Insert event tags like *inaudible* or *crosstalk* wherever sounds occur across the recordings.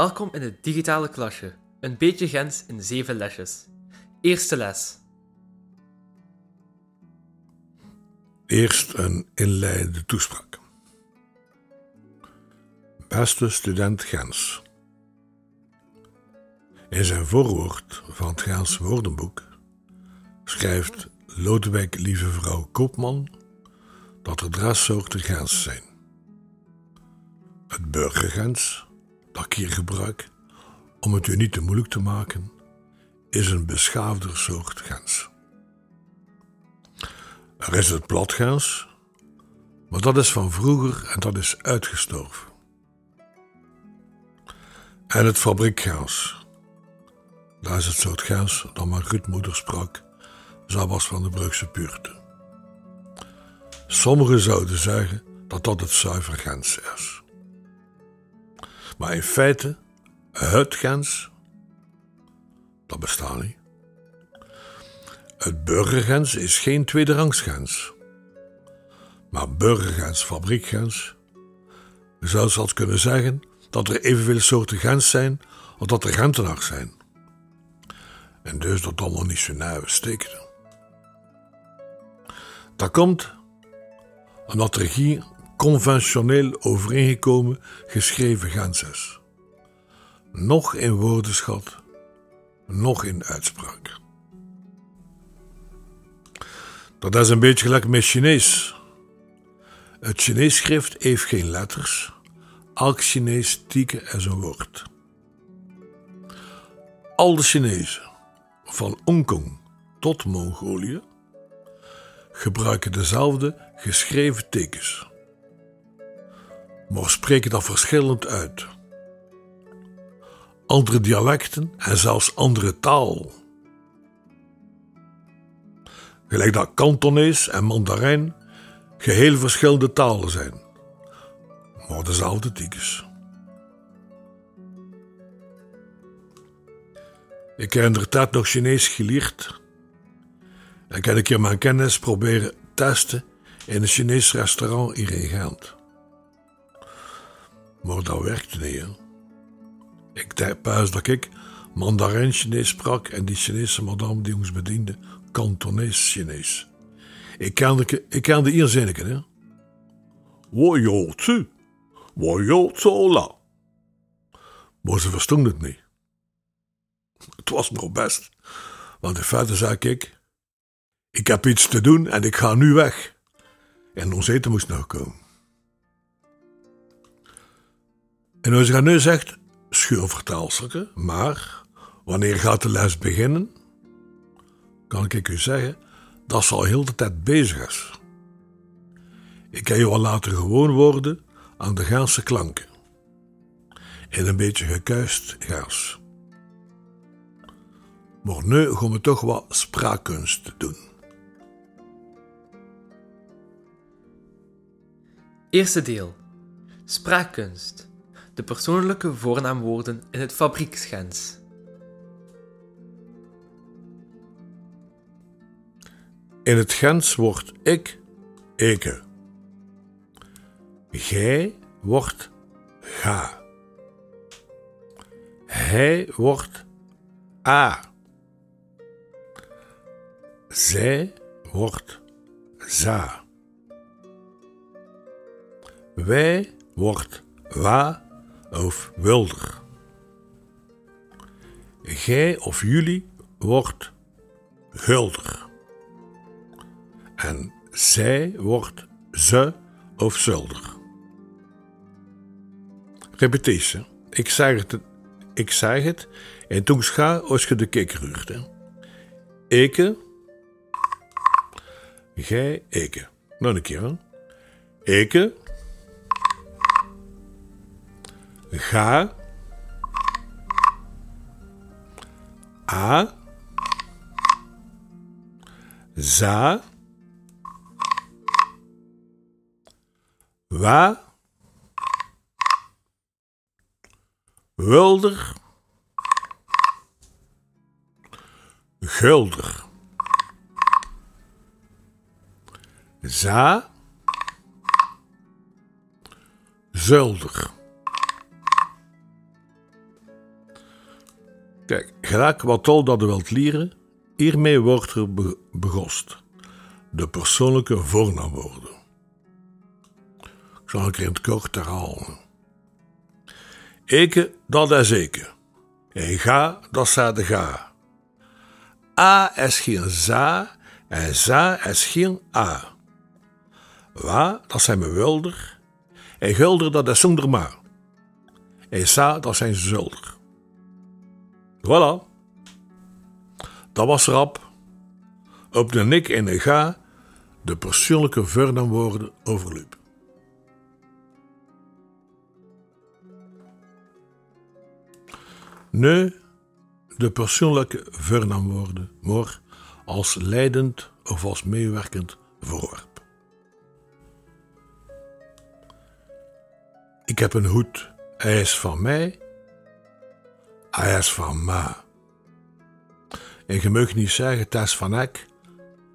Welkom in het digitale klasje. Een beetje Gens in zeven lesjes. Eerste les. Eerst een inleidende toespraak. Beste student Gens. In zijn voorwoord van het Gens woordenboek schrijft Lodewijk lieve vrouw Koopman dat er drie soorten gens zijn. Het burgergens, dat ik hier gebruik om het u niet te moeilijk te maken, is een beschaafder soort gens. Er is het platgens, maar dat is van vroeger en dat is uitgestorven. En het fabriekgens, daar is het soort gens dat mijn grootmoeder sprak, zij was van de Brugse Puurte. Sommigen zouden zeggen dat dat het zuiver gens is. Maar in feite, het gens, dat bestaat niet. Het burgergens is geen tweederangsgens. Maar burgergens, fabriekgens, je zou zelfs kunnen zeggen dat er evenveel soorten gens zijn als dat er gentenaars zijn. En dus dat allemaal niet zo nauw steken. Dat komt omdat er hier conventioneel overeengekomen geschreven gens is. Nog in woordenschat, nog in uitspraak. Dat is een beetje gelijk met Chinees. Het Chinees schrift heeft geen letters. Elk Chinees teken is een woord. Al de Chinezen, van Hongkong tot Mongolië, gebruiken dezelfde geschreven tekens, maar spreken dat verschillend uit. Andere dialecten en zelfs andere taal. Gelijk dat Kantonees en Mandarijn geheel verschillende talen zijn, maar dezelfde tekens. Ik heb inderdaad nog Chinees geleerd ik heb een keer mijn kennis proberen testen in een Chinees restaurant hier in Gent. Maar dat werkte niet. Hè? Ik dacht pas dat ik Mandarijn Chinees sprak en die Chinese madame die ons bediende Kantonees Chinees. Ik kende, ik kende hier zinnetje, hè. Woyotsu, woyotsola. Maar ze verstond het niet. Het was nog best, want in feite zei ik... Ik heb iets te doen en ik ga nu weg. En ons eten moest nog komen. En onze gaan nu zegt, schuurvertaalsterke, maar wanneer gaat de les beginnen? Kan ik u zeggen, dat ze al heel de tijd bezig is. Ik kan je al laten gewoon worden aan de Gaanse klanken. En een beetje gekuist Gaans. Maar nu gaan we toch wat spraakkunst doen. Eerste deel. Spraakkunst. De persoonlijke voornaamwoorden in het fabrieksgens. In het Gens wordt ik, eke. Gij wordt ga. Hij wordt a. Zij wordt za. Wij wordt wa of wilder. Gij of jullie wordt gulder. En zij wordt ze of zulder. Repetitie. Ik zeg het, ik zeg het en toen scha als je de kikker huurt. Eke. Gij, eke. Nog een keer. Hè? Eke. Ga. A. Za. Wa. Wulder. Gulder. Za. Zulder. Kijk, gelijk wat al dat wilt leren, hiermee wordt er be begost. De persoonlijke voornaamwoorden. Ik zal keer in het kort herhalen. Eke, dat is eke. En ga, dat is de ga. A is geen za en za is geen a. Wa, dat zijn me wilder. En gulder, dat is zonder. En sa, dat zijn zulder. Voilà. Dat was rap. Op de nik en de ga de persoonlijke voornaamwoorden overliep. Nu de persoonlijke voornaamwoorden, maar als leidend of als meewerkend voorwerp. Ik heb een hoed, hij is van mij, hij is van ma. En je mag niet zeggen, het is van ik,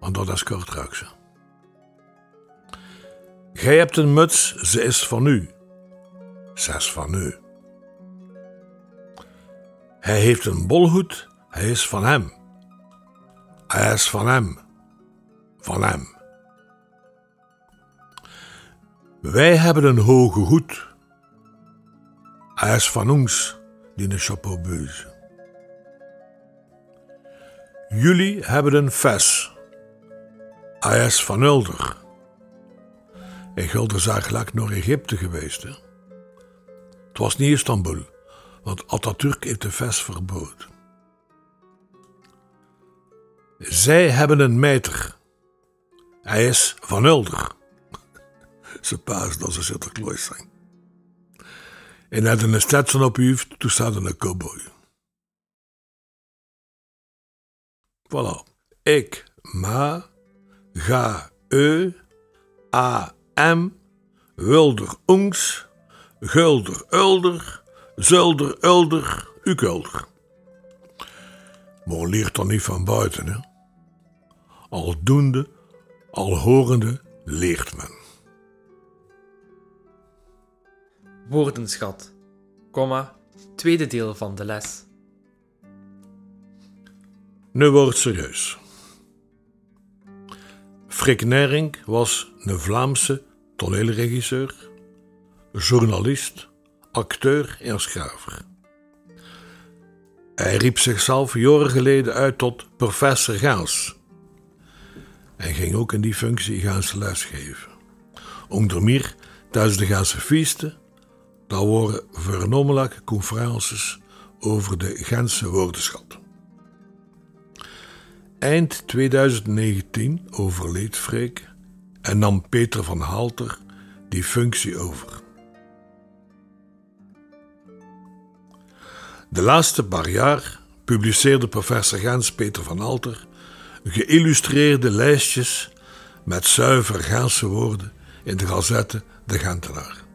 want dat is kortruikse. Gij hebt een muts, ze is van u. Ze is van u. Hij heeft een bolhoed, hij is van hem. Hij is van hem. Van hem. Wij hebben een hoge hoed. Hij is van ons, die een chapeau beuze. Jullie hebben een ves. Hij is van Ulder. En Gulder is eigenlijk naar Egypte geweest. Hè? Het was niet Istanbul, want Atatürk heeft de ves verboden. Zij hebben een meter. Hij is van Ulder. *laughs* Ze paas dat ze Sinterklaas zijn. En hij had een stetson op je hoofd, toen een cowboy. Voilà. Ik, ma, ga, eu, a, m, wilder, ongs, gulder, ulder, zulder, ulder, ukulder. Maar leert dan niet van buiten, hè? Aldoende, al horende leert men. Woordenschat, komma, tweede deel van de les. Nu wordt serieus. Frik Nering was een Vlaamse toneelregisseur, journalist, acteur en schrijver. Hij riep zichzelf jaren geleden uit tot professor Gaans. En ging ook in die functie Gaanse lesgeven. Onder meer tijdens de Gaanse feesten, daar waren vernomenlijke conferences over de Gentse woordenschat. Eind 2019 overleed Freek en nam Peter van Halter die functie over. De laatste paar jaar publiceerde professor Gens Peter van Halter geïllustreerde lijstjes met zuiver Gentse woorden in de gazette De Gentenaar.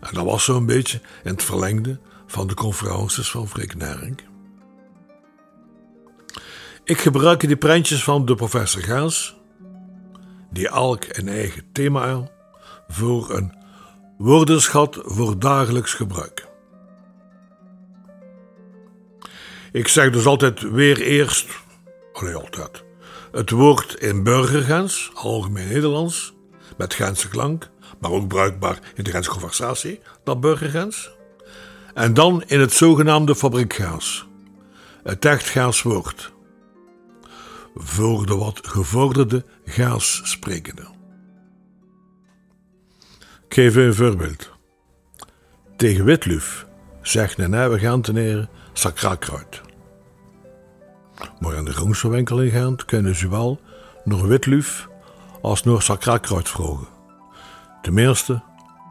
En dat was zo'n beetje in het verlengde van de conferences van Freek Nering. Ik gebruik die prentjes van de professor Gaans, die elk een eigen thema hebben, voor een woordenschat voor dagelijks gebruik. Ik zeg dus altijd weer eerst, alleen altijd, het woord in burgergens, algemeen Nederlands, met Gentse klank, maar ook bruikbaar in de Gentse conversatie, dat burgergens. En dan in het zogenaamde fabriekgaans, het echt Gaans woord voor de wat gevorderde gaas sprekende. Ik geef een voorbeeld. Tegen witluf zegt een nieuwe Genteneren sacrakruid. Maar in de groenstewinkel in Gent kunnen ze wel nog witluf als nog sacrakruid vragen. Tenminste,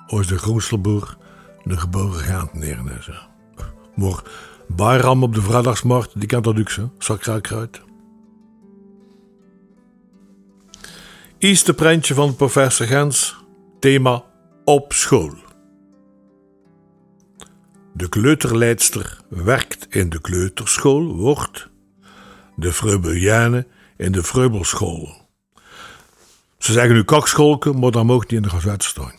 als de groenstelboer de geboren Genteneren is. Maar Bayram op de vrijdagsmarkt, die kent dat ook zo, sacrakruid. Eerste prentje van professor Gens, thema op school. De kleuterleidster werkt in de kleuterschool, wordt de Freubeliane in de Freubelschool. Ze zeggen nu kakscholken, maar dan mag die in de gazet staan.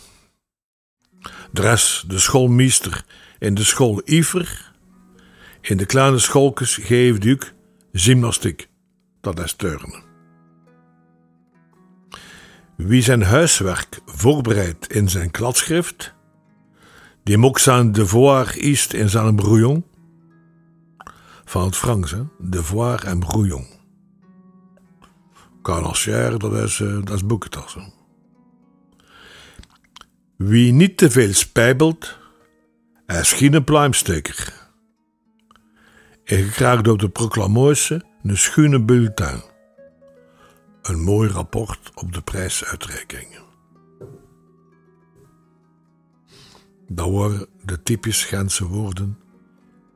De rest, de schoolmeester in de school Iver, In de kleine scholkes geeft ik gymnastiek, dat is turnen. Wie zijn huiswerk voorbereidt in zijn kladschrift, die moet zijn devoir is in zijn brouillon, van het Frans, hè? devoir en brouillon. Dat is, uh, dat is boekentassen. Wie niet te veel spijbelt, is geen pluimsteker. En krijgt op de proclamoise een schone bulletin. Een mooi rapport op de prijsuitreikingen. Dat waren de typisch Gentse woorden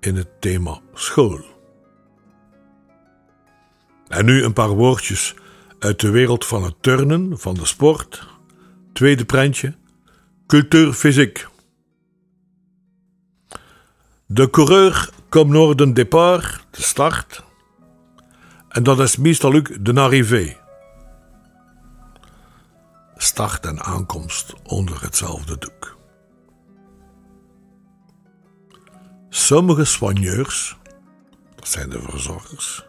in het thema school. En nu een paar woordjes uit de wereld van het turnen, van de sport. Tweede prentje, cultuur fysiek. De coureur komt naar de départ, de start. En dat is meestal ook de arrivée. Start en aankomst onder hetzelfde doek. Sommige soigneurs, dat zijn de verzorgers,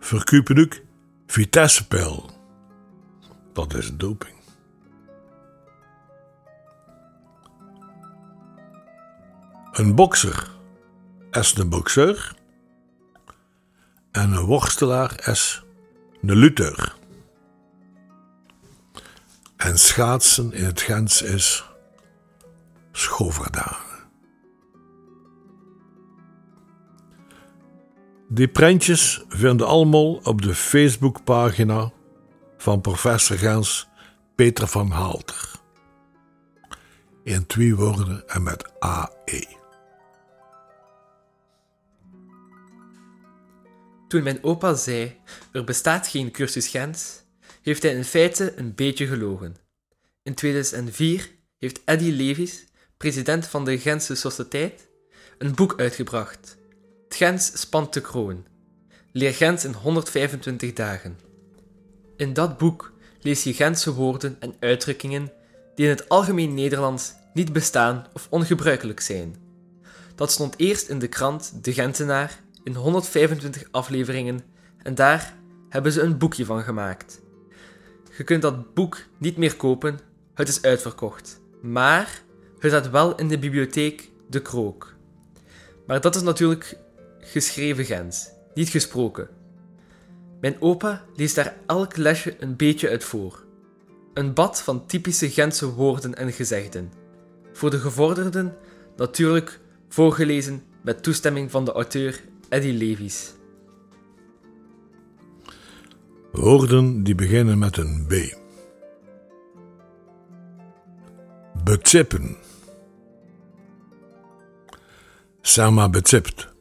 verkopen ook vitessepijl. Dat is doping. Een bokser is een bokseur en een worstelaar is een lutter. En schaatsen in het Gens is schoverdagen. Die prentjes vinden allemaal op de Facebookpagina van professor Gens Peter van Haalter. In twee woorden en met AE. Toen mijn opa zei: er bestaat geen cursus Gens, heeft hij in feite een beetje gelogen. In 2004 heeft Eddy Levis, president van de Gentse Sociëteit, een boek uitgebracht. Gens spant de kroon. Leer Gens in 125 dagen. In dat boek lees je Gentse woorden en uitdrukkingen die in het algemeen Nederlands niet bestaan of ongebruikelijk zijn. Dat stond eerst in de krant De Gentenaar in 125 afleveringen en daar hebben ze een boekje van gemaakt. Je kunt dat boek niet meer kopen, het is uitverkocht. Maar het staat wel in de bibliotheek De Krook. Maar dat is natuurlijk geschreven Gens, niet gesproken. Mijn opa leest daar elk lesje een beetje uit voor. Een bad van typische Gentse woorden en gezegden. Voor de gevorderden natuurlijk voorgelezen met toestemming van de auteur Eddie Levies. Woorden die beginnen met een B. Bezippen. Sama bezipt.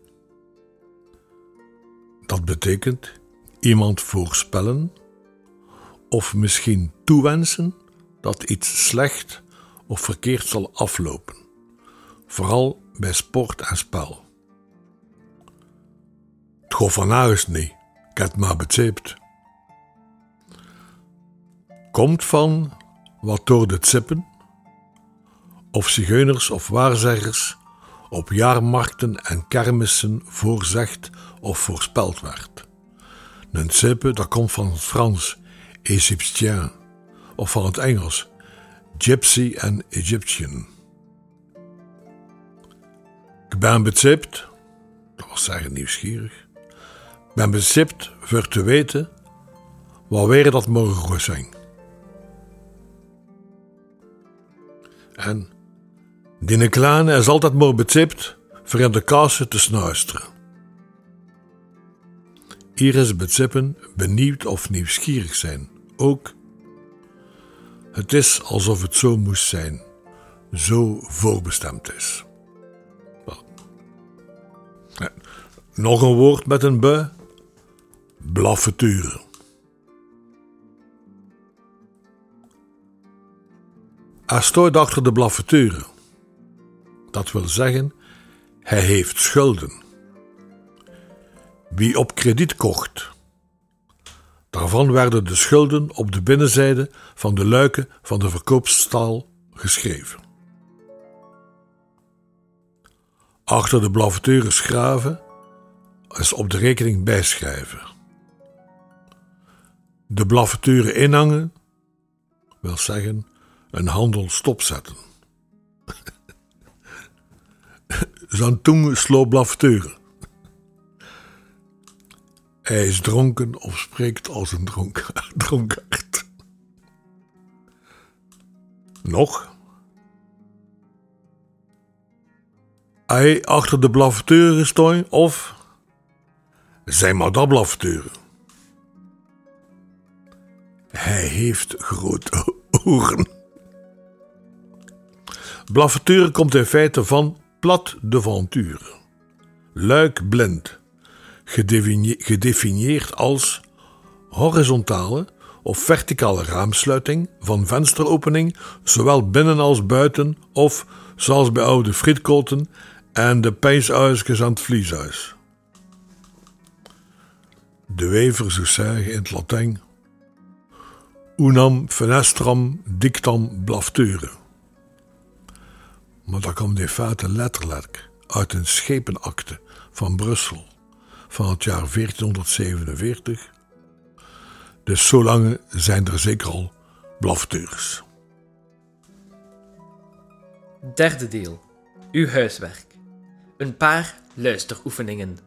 Dat betekent iemand voorspellen of misschien toewensen dat iets slecht of verkeerd zal aflopen, vooral bij sport en spel. Het gaat vanavond niet, ik het maar bezeept. Komt van wat door de zippen, of zigeuners of waarzeggers op jaarmarkten en kermissen voorzegd of voorspeld werd. Een zippe dat komt van het Frans Egyptien of van het Engels Gypsy en Egyptian. Ik ben bezipt, dat was zeggen nieuwsgierig, ben bezipt voor te weten wat weer dat mogen zijn. En die kleine is altijd maar bezipt voor in de kassen te snuisteren. Hier is bezippen benieuwd of nieuwsgierig zijn, ook het is alsof het zo moest zijn, zo voorbestemd is. Nog een woord met een bu. Blaffeturen. Hij stoort achter de blaffeturen. Dat wil zeggen, hij heeft schulden. Wie op krediet kocht, Daarvan werden de schulden op de binnenzijde van de luiken van de verkoopstal geschreven. achter de blavateurs graven is op de rekening bijschrijven. De blavateuren inhangen wil zeggen een handel stopzetten. Sloot blavateuren. Hij is dronken of spreekt als een dronk *laughs* dronkaard. Nog? Hij achter de blavateuren stooi of zijn maar dat blavateuren. Hij heeft grote *laughs* ogen. Blavateuren komt in feite van plat de venture. Luik blind gedefinieerd als horizontale of verticale raamsluiting van vensteropening, zowel binnen als buiten, of zoals bij oude frietkoten en de pijshuisjes aan het vlieshuis. De wever zou zeggen in het Latijn: Unam fenestram dictam blafteure. Maar dat komt in feite letterlijk uit een schepenakte van Brussel van het jaar 1447. Dus zo lang zijn er zeker al blafteurs. Derde deel. Uw huiswerk. Een paar luisteroefeningen.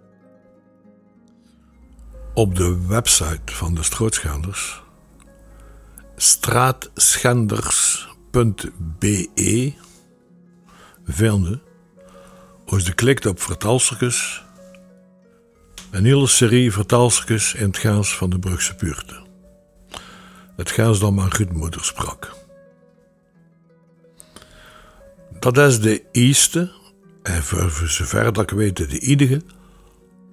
Op de website van de Strootschenders straatschenders.be vinden als je klikt op vertalstukjes een hele serie vertaalstukjes in het Gaans van de Brugse buurten. Het Gaans dan mijn goedmoeder sprak. Dat is de eerste, en voor zover dat ik weet de enige,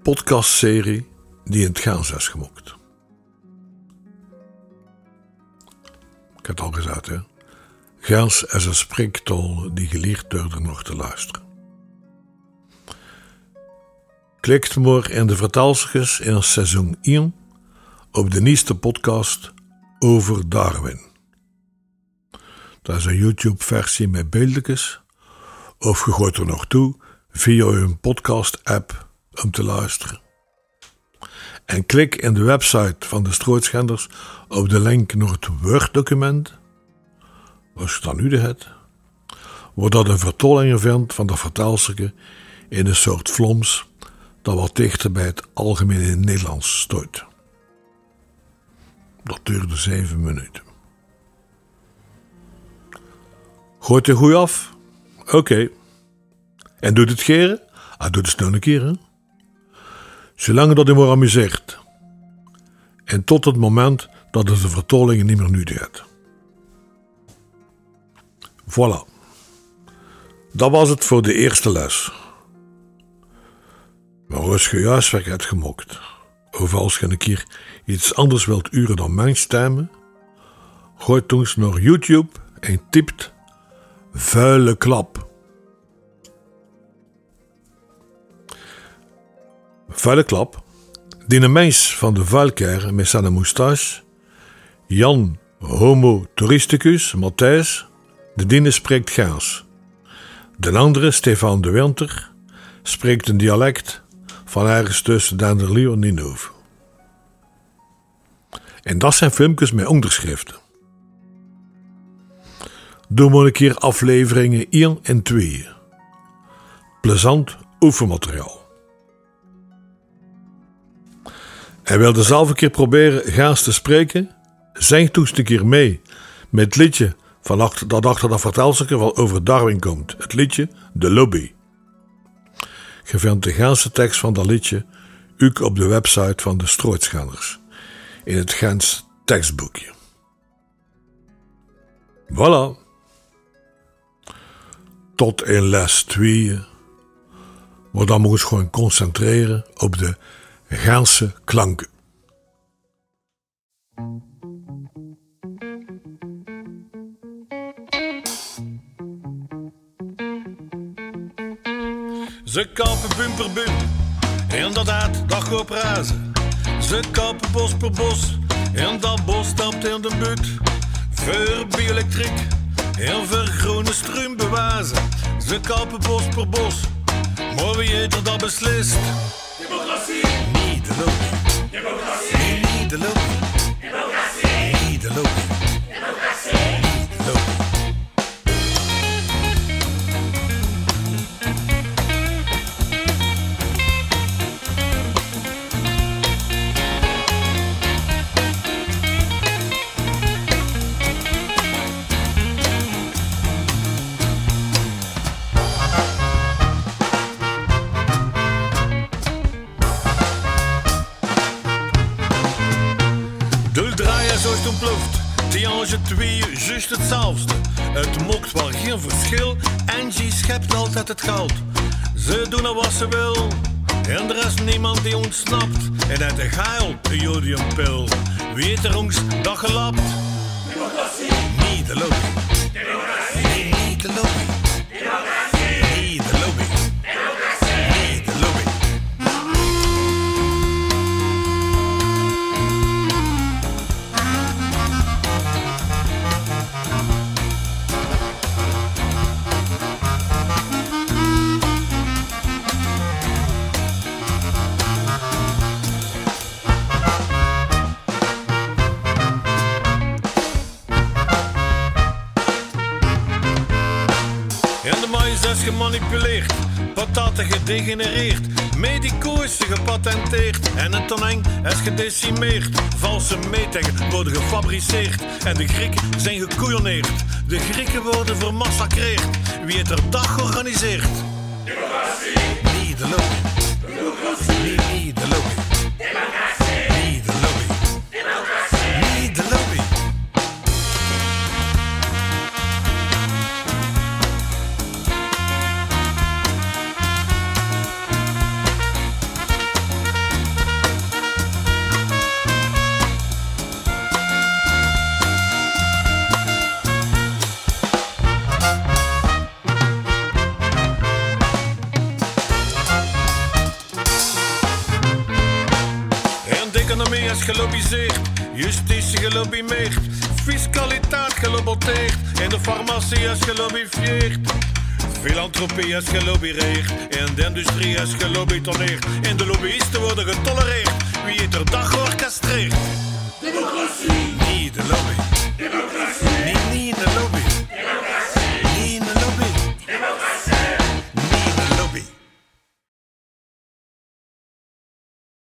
podcastserie die in het Gaans is gemokt. Ik heb het al gezegd, hè. Gaans is een spreektaal die geleerd er nog te luisteren. Klikt in de vertaalstukjes in seizoen 1 op de nieuwste podcast over Darwin. Dat is een YouTube-versie met beeldjes, of je gooit er nog toe via een podcast-app om te luisteren. En klik in de website van de Strootschenders op de link naar het Word-document, je dan nu de hebt, wordt dat een vertolling van de vertaalstukje in een soort floms dat wat dichter bij het algemene Nederlands stoot. Dat duurde zeven minuten. Gooit hij goed af? Oké. En doet het geren? Ah, doet het snel een keer? Zolang dat hij maar amuseert. En tot het moment dat het de vertolingen niet meer nu deed. Voilà. Dat was het voor de eerste les. Maar als je huiswerk hebt gemokt, of als je een keer iets anders wilt uren dan mijn stemmen, gooi toen naar YouTube en typt vuile klap. Vuile klap, die een mens van de vuilker met zijn moustache, Jan Homo Touristicus Matthijs, de diene spreekt gaas. De andere, Stefan de Winter, spreekt een dialect van ergens tussen Denderleeuw en Ninove. En dat zijn filmpjes met onderschriften. Doe maar een keer afleveringen 1 en 2. Plezant oefenmateriaal. En wilde zelf een keer proberen gaas te spreken? Zing toen een keer mee met het liedje van achter, dat achter dat vertelstukje wel over Darwin komt. Het liedje De Lobby. Je vindt de ganse tekst van dat liedje ook op de website van de Strootschanners in het Gens tekstboekje. Voilà. Tot in les 2. Maar dan moet je gewoon concentreren op de Gaanse klanken. Ze kappen bumper bum, inderdaad, dat gaat razen. Ze kappen bos per bos, en dat bos stapt in de but. Voor bioelektriek, en voor groene struim bewazen. Ze kappen bos per bos, Maar wie heeft er dat beslist? Democratie! Niet de lobby. Democratie! Niet de lobby. Democratie! Niet de lobby. Draaien zoals toen ploft. Die ange twee juist hetzelfde. Het mokt wel geen verschil. Angie schept altijd het geld. Ze doen er wat ze wil. En er is niemand die ontsnapt. En uit de geil, de jodiumpil. Weet er ons dat gelapt. Niet de. Nee, niet de lobby. Is gemanipuleerd, pataten gedegenereerd, medico's gepatenteerd en het tonijn is gedecimeerd. Valse metingen worden gefabriceerd en de Grieken zijn gekoeioneerd. De Grieken worden vermassacreerd. Wie het er dag organiseert? Democratie! Niet de lobby. Democratie! Niet, de. Democratie! Justitie gelobby meegt, fiscaliteit geloboteert en de farmacie is gelobbyveert. Filantropie is gelobbyrecht en de industrie is gelobbytoneerd en de lobbyisten worden getolereerd. Wie het er dag orkestreert. Democratie! Niet de lobby. Democratie! Niet, niet de lobby.